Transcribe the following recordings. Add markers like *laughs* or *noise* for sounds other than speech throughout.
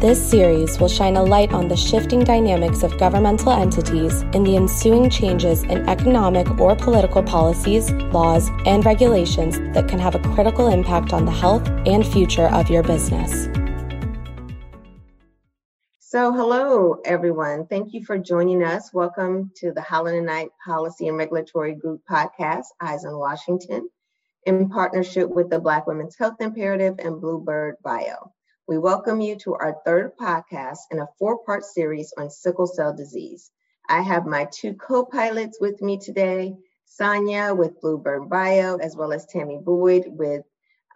This series will shine a light on the shifting dynamics of governmental entities and the ensuing changes in economic or political policies, laws, and regulations that can have a critical impact on the health and future of your business. So, hello, everyone. Thank you for joining us. Welcome to the Holland and Knight Policy and Regulatory Group podcast, Eyes on Washington, in partnership with the Black Women's Health Imperative and Bluebird Bio. We welcome you to our third podcast in a four part series on sickle cell disease. I have my two co pilots with me today Sonya with Bluebird Bio, as well as Tammy Boyd with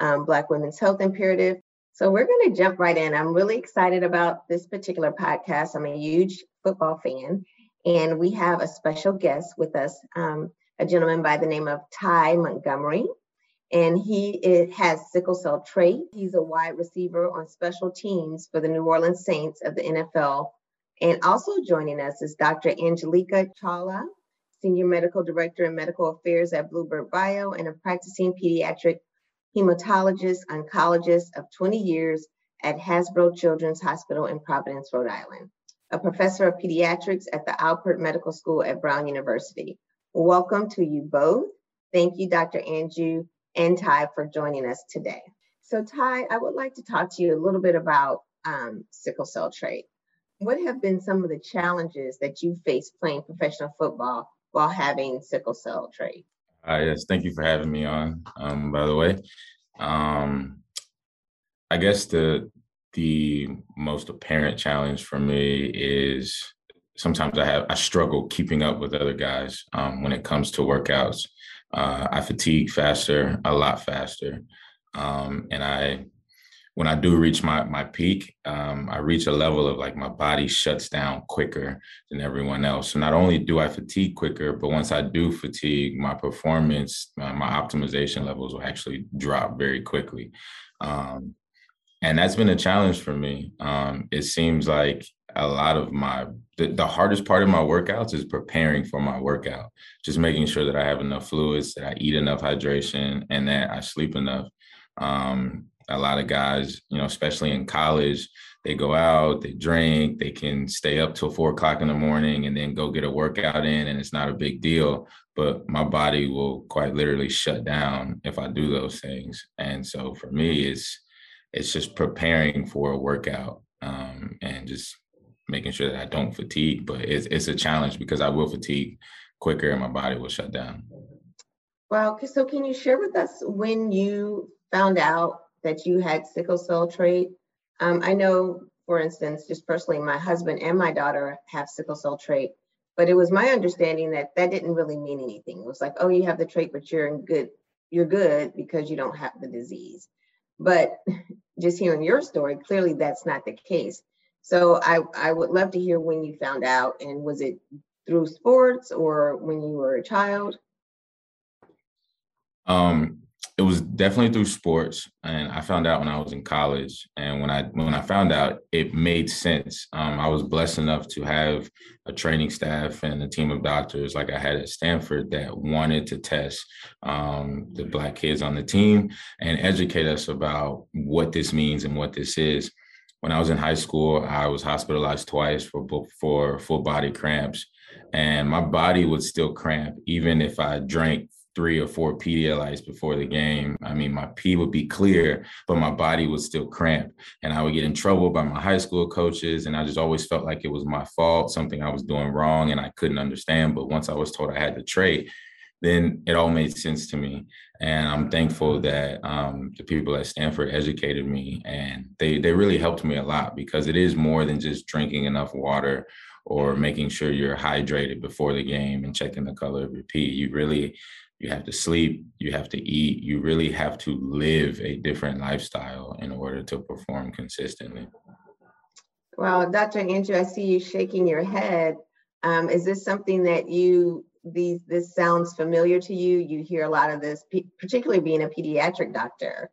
um, Black Women's Health Imperative. So we're going to jump right in. I'm really excited about this particular podcast. I'm a huge football fan, and we have a special guest with us, um, a gentleman by the name of Ty Montgomery and he is, has sickle cell trait. He's a wide receiver on special teams for the New Orleans Saints of the NFL. And also joining us is Dr. Anjulika Chawla, Senior Medical Director in Medical Affairs at Bluebird Bio and a practicing pediatric hematologist, oncologist of 20 years at Hasbro Children's Hospital in Providence, Rhode Island, a professor of pediatrics at the Alpert Medical School at Brown University. Welcome to you both. Thank you, Dr. Anju and Ty for joining us today. So, Ty, I would like to talk to you a little bit about um, sickle cell trait. What have been some of the challenges that you faced playing professional football while having sickle cell trait? Uh, yes, thank you for having me on. Um, by the way, um, I guess the the most apparent challenge for me is sometimes I have I struggle keeping up with other guys um, when it comes to workouts. Uh, I fatigue faster, a lot faster, um, and I when I do reach my my peak, um, I reach a level of like my body shuts down quicker than everyone else. So not only do I fatigue quicker, but once I do fatigue, my performance, uh, my optimization levels will actually drop very quickly. Um, and that's been a challenge for me. Um, it seems like a lot of my the, the, hardest part of my workouts is preparing for my workout. Just making sure that i have enough fluids that i eat enough hydration and that i sleep enough. Um, a lot of guys you know especially in college they go out they drink they can stay up till four o'clock in the morning and then go get a workout in and it's not a big deal but my body will quite literally shut down if i do those things. And so for me it's it's just preparing for a workout um, and just making sure that I don't fatigue. But it's it's a challenge because I will fatigue quicker and my body will shut down. Well, so can you share with us when you found out that you had sickle cell trait? Um, I know, for instance, just personally, my husband and my daughter have sickle cell trait, but it was my understanding that that didn't really mean anything. It was like, oh, you have the trait, but you're in good, you're good because you don't have the disease. But *laughs* just hearing your story, clearly that's not the case. So I, I would love to hear when you found out and was it through sports or when you were a child? Um, it was definitely through sports, and I found out when I was in college. And when I when I found out, it made sense. Um, I was blessed enough to have a training staff and a team of doctors, like I had at Stanford, that wanted to test um, the black kids on the team and educate us about what this means and what this is when I was in high school, I was hospitalized twice for for full body cramps, and my body would still cramp even if I drank three or four Pedialytes before the game. I mean, my pee would be clear, but my body would still cramp, and I would get in trouble by my high school coaches, and I just always felt like it was my fault, something I was doing wrong, and I couldn't understand. But once I was told I had to trait, then it all made sense to me. And I'm thankful that um, the people at Stanford educated me and they, they really helped me a lot because it is more than just drinking enough water or making sure you're hydrated before the game and checking the color of your pee. You really, you have to sleep, you have to eat, you really have to live a different lifestyle in order to perform consistently. Well, Dr. Anju, I see you shaking your head. Um, is this something that you these this sounds familiar to you. You hear a lot of this, particularly being a pediatric doctor.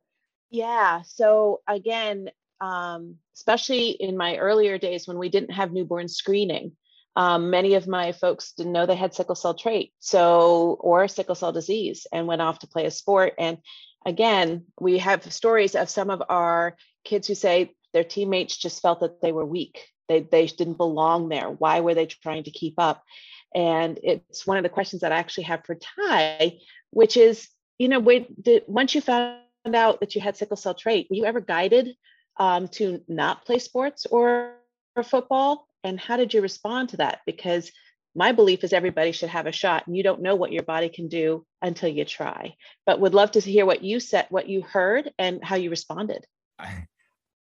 Yeah. So again, um, especially in my earlier days when we didn't have newborn screening, um, many of my folks didn't know they had sickle cell trait, so or sickle cell disease, and went off to play a sport. And again, we have stories of some of our kids who say their teammates just felt that they were weak. They they didn't belong there. Why were they trying to keep up? And it's one of the questions that I actually have for Ty, which is, you know, did, once you found out that you had sickle cell trait, were you ever guided um, to not play sports or, or football? And how did you respond to that? Because my belief is everybody should have a shot and you don't know what your body can do until you try but would love to hear what you said what you heard and how you responded I,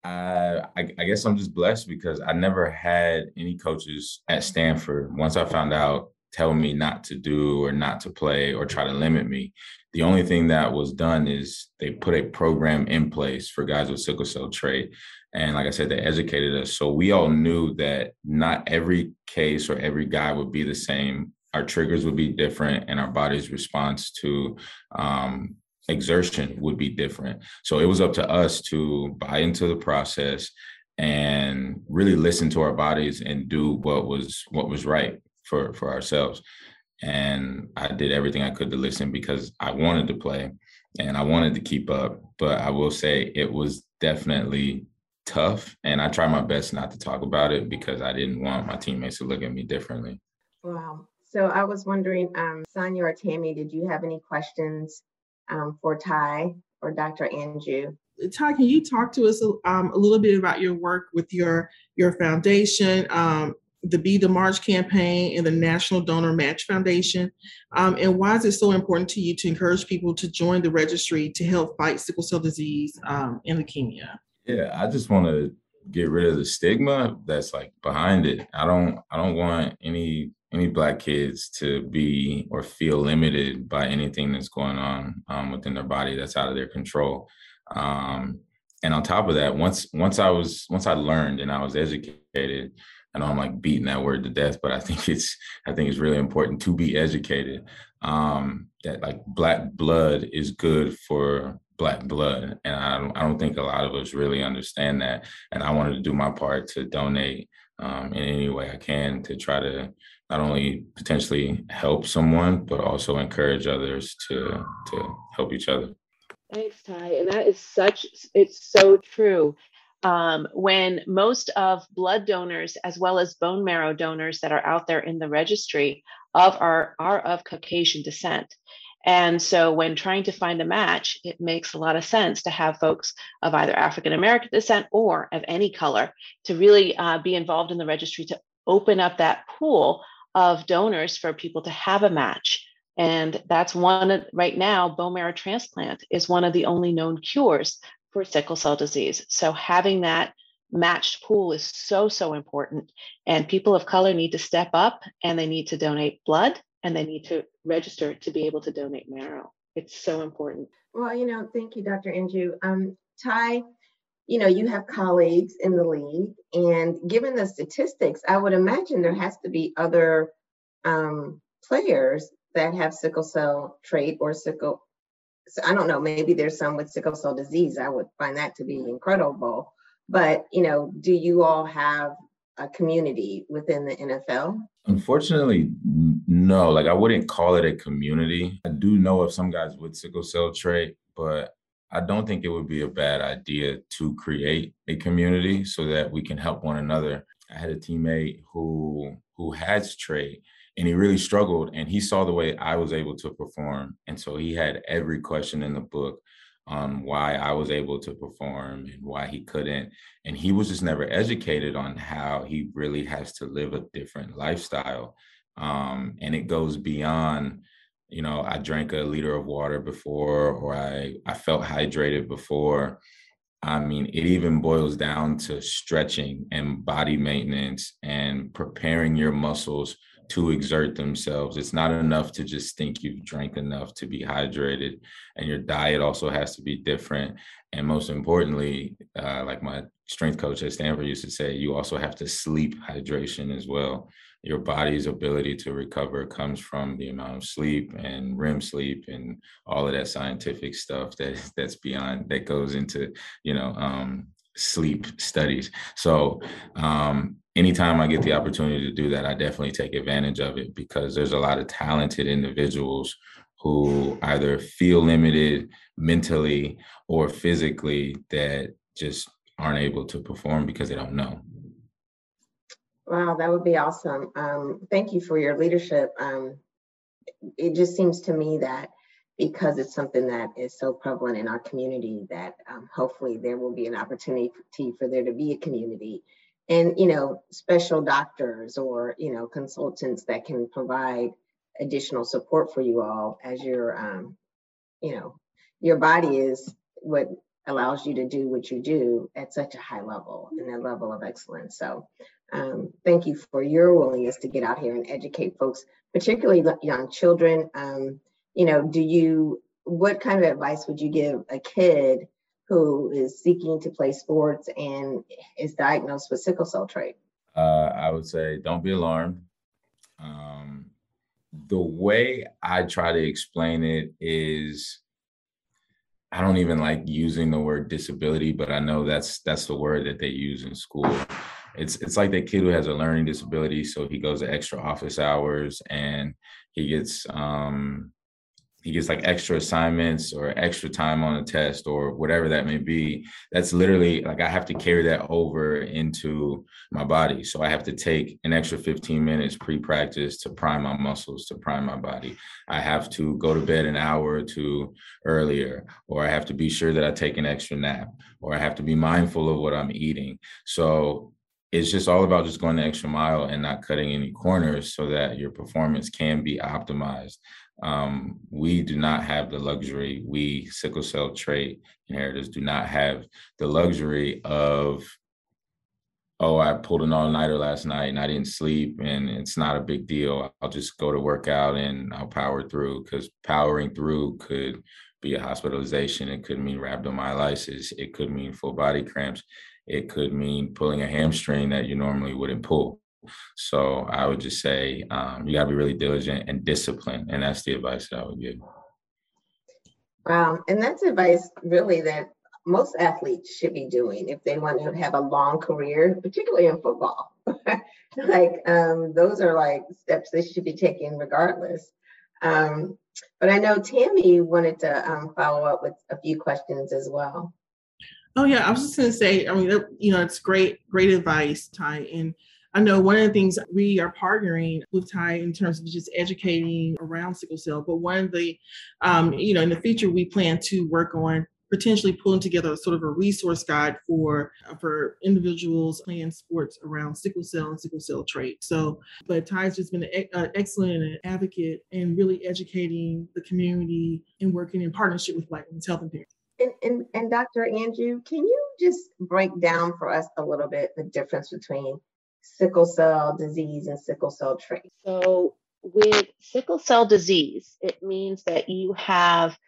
I, I guess i'm just blessed because i never had any coaches at stanford once i found out tell me not to do or not to play or try to limit me the only thing that was done is they put a program in place for guys with sickle cell trait and like I said, they educated us. So we all knew that not every case or every guy would be the same. Our triggers would be different, and our body's response to um, exertion would be different. So it was up to us to buy into the process and really listen to our bodies and do what was what was right for for ourselves. And I did everything I could to listen because I wanted to play and I wanted to keep up. But I will say it was definitely tough and I try my best not to talk about it because I didn't want my teammates to look at me differently. Wow. So I was wondering, um, Sonya or Tammy, did you have any questions um, for Ty or Dr. Anju. Ty, can you talk to us um, a little bit about your work with your your foundation, um, the Be the Match campaign, and the National Donor Match Foundation, um, and why is it so important to you to encourage people to join the registry to help fight sickle cell disease um, and leukemia? Yeah, I just want to get rid of the stigma that's like behind it. I don't I don't want any any black kids to be or feel limited by anything that's going on um, within their body that's out of their control. Um, and on top of that, once once I was once I learned and I was educated, I know I'm like beating that word to death, but I *laughs* think it's I think it's really important to be educated. Um, that like black blood is good for black blood and I don't, I don't think a lot of us really understand that and i wanted to do my part to donate um, in any way i can to try to not only potentially help someone but also encourage others to to help each other. Thanks ty. And that is such it's so true. Um, when most of blood donors as well as bone marrow donors that are out there in the registry of are are of caucasian descent. And so, when trying to find a match, it makes a lot of sense to have folks of either African American descent or of any color to really uh, be involved in the registry to open up that pool of donors for people to have a match. And that's one right now, bone marrow transplant is one of the only known cures for sickle cell disease. So, having that matched pool is so, so important. And people of color need to step up and they need to donate blood and they need to register to be able to donate marrow. It's so important. Well, you know, thank you, Dr. Anju. Um, Ty, you know, you have colleagues in the league, and given the statistics, I would imagine there has to be other um, players that have sickle cell trait or sickle. So I don't know, maybe there's some with sickle cell disease. I would find that to be incredible. But, you know, do you all have a community within the NFL? Unfortunately, no. Like I wouldn't call it a community. I do know of some guys with sickle cell trait, but I don't think it would be a bad idea to create a community so that we can help one another. I had a teammate who who has trait and he really struggled and he saw the way I was able to perform and so he had every question in the book on why I was able to perform and why he couldn't. And he was just never educated on how he really has to live a different lifestyle. Um, and it goes beyond, you know, I drank a liter of water before, or I, I felt hydrated before. I mean, it even boils down to stretching and body maintenance and preparing your muscles to exert themselves. It's not enough to just think you've drank enough to be hydrated, and your diet also has to be different. And most importantly, uh, like my strength coach at Stanford used to say, you also have to sleep hydration as well. Your body's ability to recover comes from the amount of sleep and REM sleep and all of that scientific stuff that *laughs* that's beyond that goes into you know um, sleep studies. So um, anytime I get the opportunity to do that, I definitely take advantage of it because there's a lot of talented individuals who either feel limited mentally or physically that just aren't able to perform because they don't know. Wow, that would be awesome. Um, thank you for your leadership. Um, it just seems to me that because it's something that is so prevalent in our community that um, hopefully there will be an opportunity for there to be a community and you know special doctors or you know consultants that can provide additional support for you all as your um, you know your body is what allows you to do what you do at such a high level and a level of excellence so um, thank you for your willingness to get out here and educate folks particularly young children um, you know do you what kind of advice would you give a kid who is seeking to play sports and is diagnosed with sickle cell trait? Uh, I would say don't be alarmed. Um, the way I try to explain it is I don't even like using the word disability, but I know that's that's the word that they use in school. It's it's like that kid who has a learning disability, so he goes to extra office hours and he gets um, he gets like extra assignments or extra time on a test or whatever that may be. That's literally like i have to carry that over into my body. So i have to take an extra 15 minutes pre-practice to prime my muscles to prime my body. I have to go to bed an hour or two earlier or i have to be sure that i take an extra nap or i have to be mindful of what i'm eating. So it's just all about just going the extra mile and not cutting any corners so that your performance can be optimized um, we do not have the luxury, we sickle cell trait inheritors do not have the luxury of, oh, I pulled an all nighter last night and I didn't sleep and it's not a big deal. I'll just go to work out and I'll power through because powering through could be a hospitalization. It could mean rhabdomyolysis. It could mean full body cramps. It could mean pulling a hamstring that you normally wouldn't pull. So I would just say um, you got to be really diligent and disciplined, and that's the advice that I would give. Wow, and that's advice really that most athletes should be doing if they want to have a long career, particularly in football. *laughs* like um, those are like steps they should be taking regardless. Um, but I know Tammy wanted to um, follow up with a few questions as well. Oh yeah, I was just going to say, I mean, you know, it's great, great advice, Ty, and I know one of the things we are partnering with Ty in terms of just educating around sickle cell, but one of the, um, you know, in the future, we plan to work on potentially pulling together sort of a resource guide for for individuals playing sports around sickle cell and sickle cell trait. So, but Ty's just been an excellent advocate and really educating the community and working in partnership with Black Women's Health Imperative. And, and, and Dr. Anju, can you just break down for us a little bit the difference between sickle cell disease and sickle cell trait? So, with sickle cell disease, it means that you have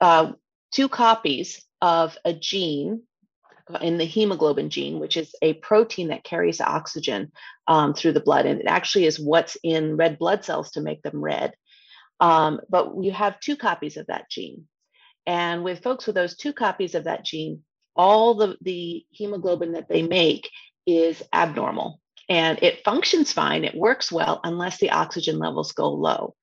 uh, two copies of a gene in the hemoglobin gene, which is a protein that carries oxygen um, through the blood. And it actually is what's in red blood cells to make them red. Um, but you have two copies of that gene. And with folks with those two copies of that gene, all the, the hemoglobin that they make is abnormal and it functions fine, it works well unless the oxygen levels go low.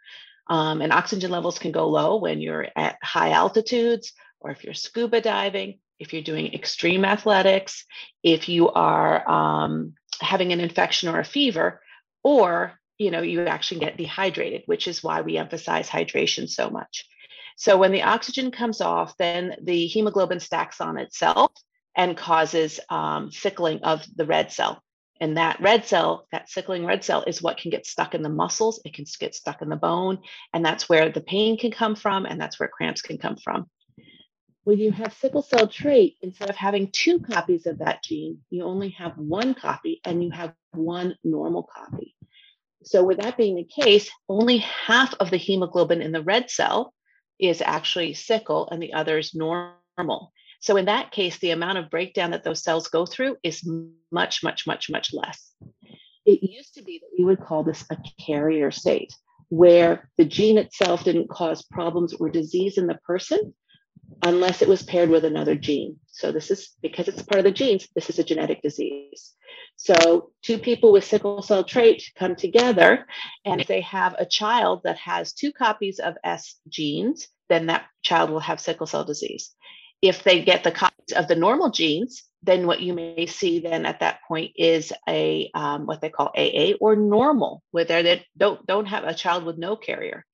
Um, and oxygen levels can go low when you're at high altitudes or if you're scuba diving, if you're doing extreme athletics, if you are um, having an infection or a fever, or you know you actually get dehydrated, which is why we emphasize hydration so much. So when the oxygen comes off, then the hemoglobin stacks on itself and causes um, sickling of the red cell. And that red cell, that sickling red cell, is what can get stuck in the muscles. It can get stuck in the bone. And that's where the pain can come from. And that's where cramps can come from. When you have sickle cell trait, instead of having two copies of that gene, you only have one copy and you have one normal copy. So, with that being the case, only half of the hemoglobin in the red cell is actually sickle and the other is normal. So in that case, the amount of breakdown that those cells go through is much, much, much, much less. it used to be that we would call this a carrier state, where the gene itself didn't cause problems or disease in the person unless it was paired with another gene. So this is because it's part of the genes, this is a genetic disease. So two people with sickle cell trait come together and they have a child that has two copies of S genes, then that child will have sickle cell disease. If they get the copies of the normal genes, then what you may see then at that point is a um, what they call AA or normal, where they don't don't have a child with no carrier.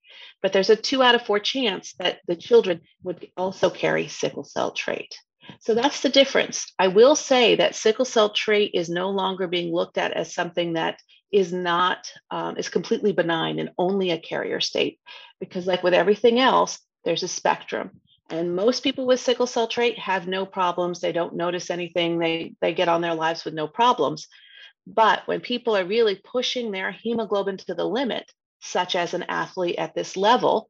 But there's a two out of four chance that the children would also carry sickle cell trait. So that's the difference. I will say that sickle cell trait is no longer being looked at as something that is not um, is completely benign and only a carrier state, because like with everything else, there's a spectrum. And most people with sickle cell trait have no problems. They don't notice anything. They they get on their lives with no problems. But when people are really pushing their hemoglobin to the limit, such as an athlete at this level,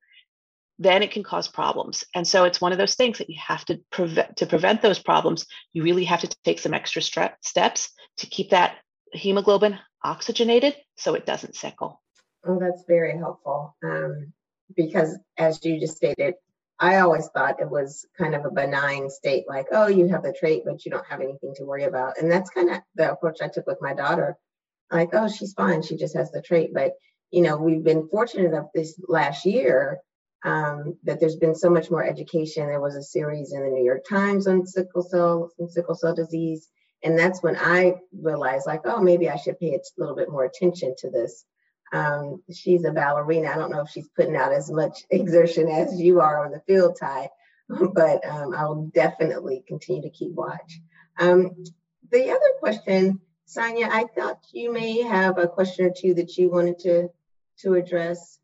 then it can cause problems. And so it's one of those things that you have to prevent to prevent those problems. You really have to take some extra stre- steps to keep that hemoglobin oxygenated so it doesn't sickle. Oh, that's very helpful. Um, because as you just stated, I always thought it was kind of a benign state, like, oh, you have the trait, but you don't have anything to worry about. And that's kind of the approach I took with my daughter. Like, oh, she's fine. She just has the trait. But, you know, we've been fortunate enough this last year um, that there's been so much more education. There was a series in the New York Times on sickle cell and sickle cell disease. And that's when I realized, like, oh, maybe I should pay a little bit more attention to this. Um, she's a ballerina. I don't know if she's putting out as much exertion as you are on the field, Ty, *laughs* but um, I'll definitely continue to keep watch. Um, the other question, Sonya, I thought you may have a question or two that you wanted to to address.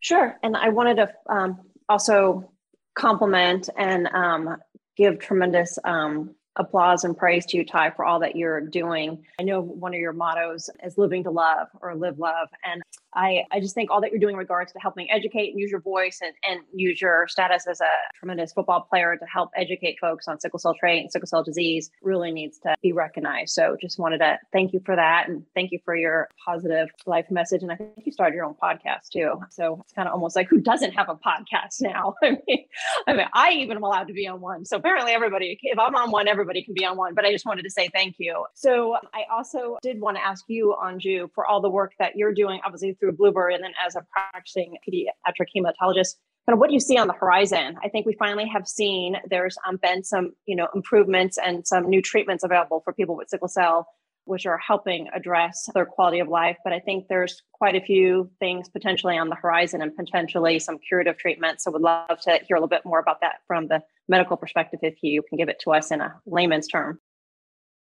Sure, and I wanted to um, also compliment and um, give tremendous um, applause and praise to you, Ty, for all that you're doing. I know one of your mottos is living to love or live love. And I, I just think all that you're doing in regards to helping educate and use your voice and, and use your status as a tremendous football player to help educate folks on sickle cell trait and sickle cell disease really needs to be recognized. So just wanted to thank you for that and thank you for your positive life message. And I think you started your own podcast too. So it's kind of almost like who doesn't have a podcast now? *laughs* I mean, I mean, I even am allowed to be on one. So apparently everybody, if I'm on one, everybody can be on one. But I just wanted to say thank you. So I also did want to ask you, Anju, for all the work that you're doing, obviously through Bluebird and then as a practicing pediatric hematologist, kind of what do you see on the horizon? I think we finally have seen there's um, been some, you know, improvements and some new treatments available for people with sickle cell, which are helping address their quality of life. But I think there's quite a few things potentially on the horizon and potentially some curative treatments. So would love to hear a little bit more about that from the medical perspective, if you can give it to us in a layman's term.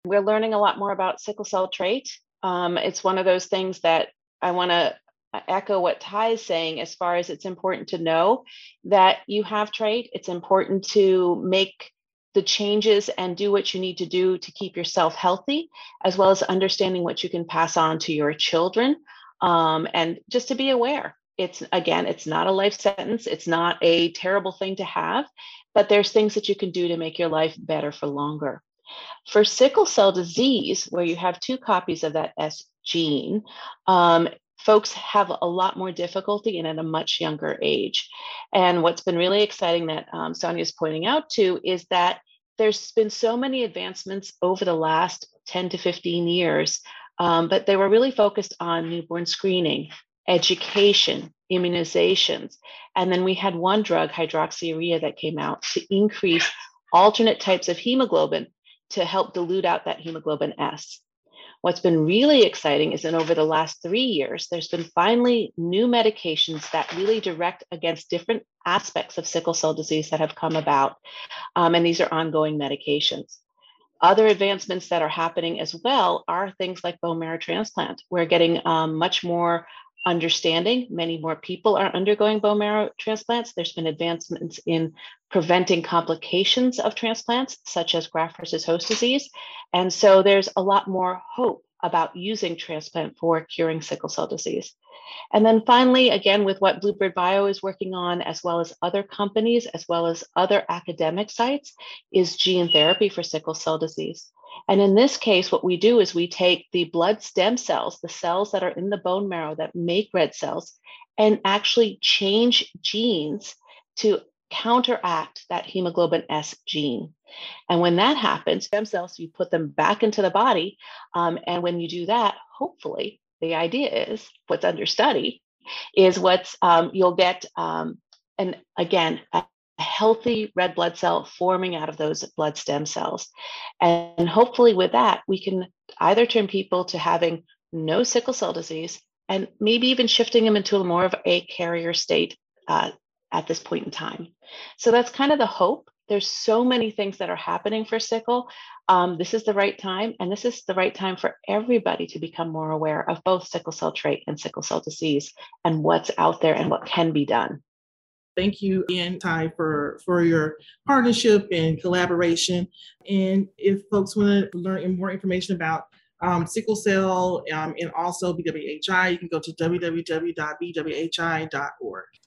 We're learning a lot more about sickle cell trait. Um, it's one of those things that I want to echo what Ty is saying as far as it's important to know that you have trait. It's important to make the changes and do what you need to do to keep yourself healthy, as well as understanding what you can pass on to your children. Um, and just to be aware, it's again, it's not a life sentence, it's not a terrible thing to have, but there's things that you can do to make your life better for longer. For sickle cell disease, where you have two copies of that S gene, um, folks have a lot more difficulty and at a much younger age. And what's been really exciting that um, Sonya is pointing out too is that there's been so many advancements over the last 10 to 15 years, um, but they were really focused on newborn screening, education, immunizations. And then we had one drug, hydroxyurea, that came out to increase alternate types of hemoglobin to help dilute out that hemoglobin S. What's been really exciting is that over the last three years, there's been finally new medications that really direct against different aspects of sickle cell disease that have come about. Um, and these are ongoing medications. Other advancements that are happening as well are things like bone marrow transplant. We're getting um, much more understanding. Many more people are undergoing bone marrow transplants. There's been advancements in preventing complications of transplants, such as graft versus host disease. And so there's a lot more hope about using transplant for curing sickle cell disease. And then finally, again, with what Bluebird Bio is working on, as well as other companies, as well as other academic sites, is gene therapy for sickle cell disease. And in this case, what we do is we take the blood stem cells, the cells that are in the bone marrow that make red cells, and actually change genes to counteract that hemoglobin S gene. And when that happens, stem cells, you put them back into the body. Um, and when you do that, hopefully, the idea is what's under study is what's um, you'll get, um, and again, healthy red blood cell forming out of those blood stem cells. And hopefully, with that, we can either turn people to having no sickle cell disease and maybe even shifting them into a more of a carrier state uh, at this point in time. So that's kind of the hope. There's so many things that are happening for sickle. Um, this is the right time, and this is the right time for everybody to become more aware of both sickle cell trait and sickle cell disease and what's out there and what can be done. Thank you again, Ty, for, for your partnership and collaboration. And if folks want to learn more information about um, sickle cell um, and also BWHI, you can go to www.bwhi.org.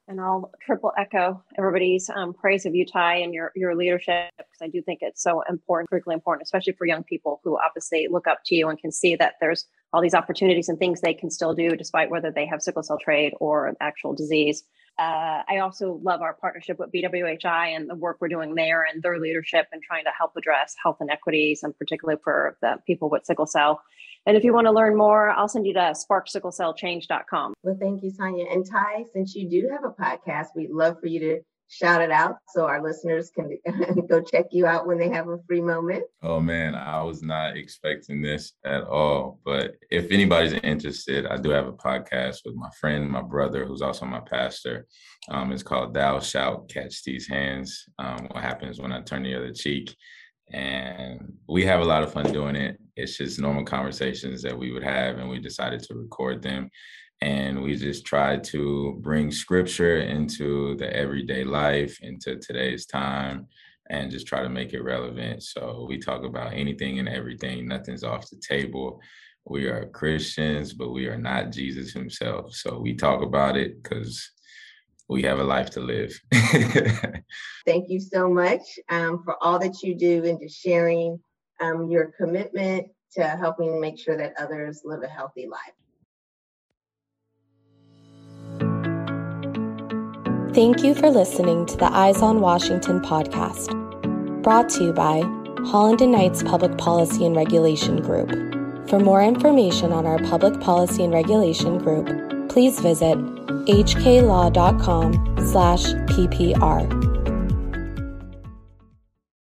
And I'll triple echo everybody's um, praise of you, Ty, and your, your leadership, because I do think it's so important, critically important, especially for young people who obviously look up to you and can see that there's all these opportunities and things they can still do despite whether they have sickle cell trait or actual disease. Uh, I also love our partnership with BWHI and the work we're doing there and their leadership and trying to help address health inequities and particularly for the people with sickle cell. And if you want to learn more, I'll send you to sparksicklecellchange.com. Well, thank you, Sonya. And Ty, since you do have a podcast, we'd love for you to shout it out so our listeners can *laughs* go check you out when they have a free moment? Oh man, I was not expecting this at all. But if anybody's interested, I do have a podcast with my friend, my brother, who's also my pastor. Um, it's called Thou Shalt Catch These Hands. Um, what happens when I turn the other cheek? And we have a lot of fun doing it. It's just normal conversations that we would have, and we decided to record them and we just try to bring scripture into the everyday life into today's time and just try to make it relevant. So we talk about anything and everything. Nothing's off the table. We are christians but we are not jesus himself. So we talk about it because we have a life to live. *laughs* Thank you so much um, for all that you do and just sharing um, your commitment to helping make sure that others live a healthy life Thank you for listening to the Eyes on Washington podcast, brought to you by Holland and Knights Public Policy and Regulation Group. For more information on our Public Policy and Regulation Group, please visit hklaw.com/ppr.